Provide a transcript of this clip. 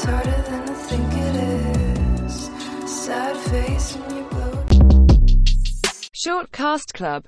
Shortcast Short Cast Club.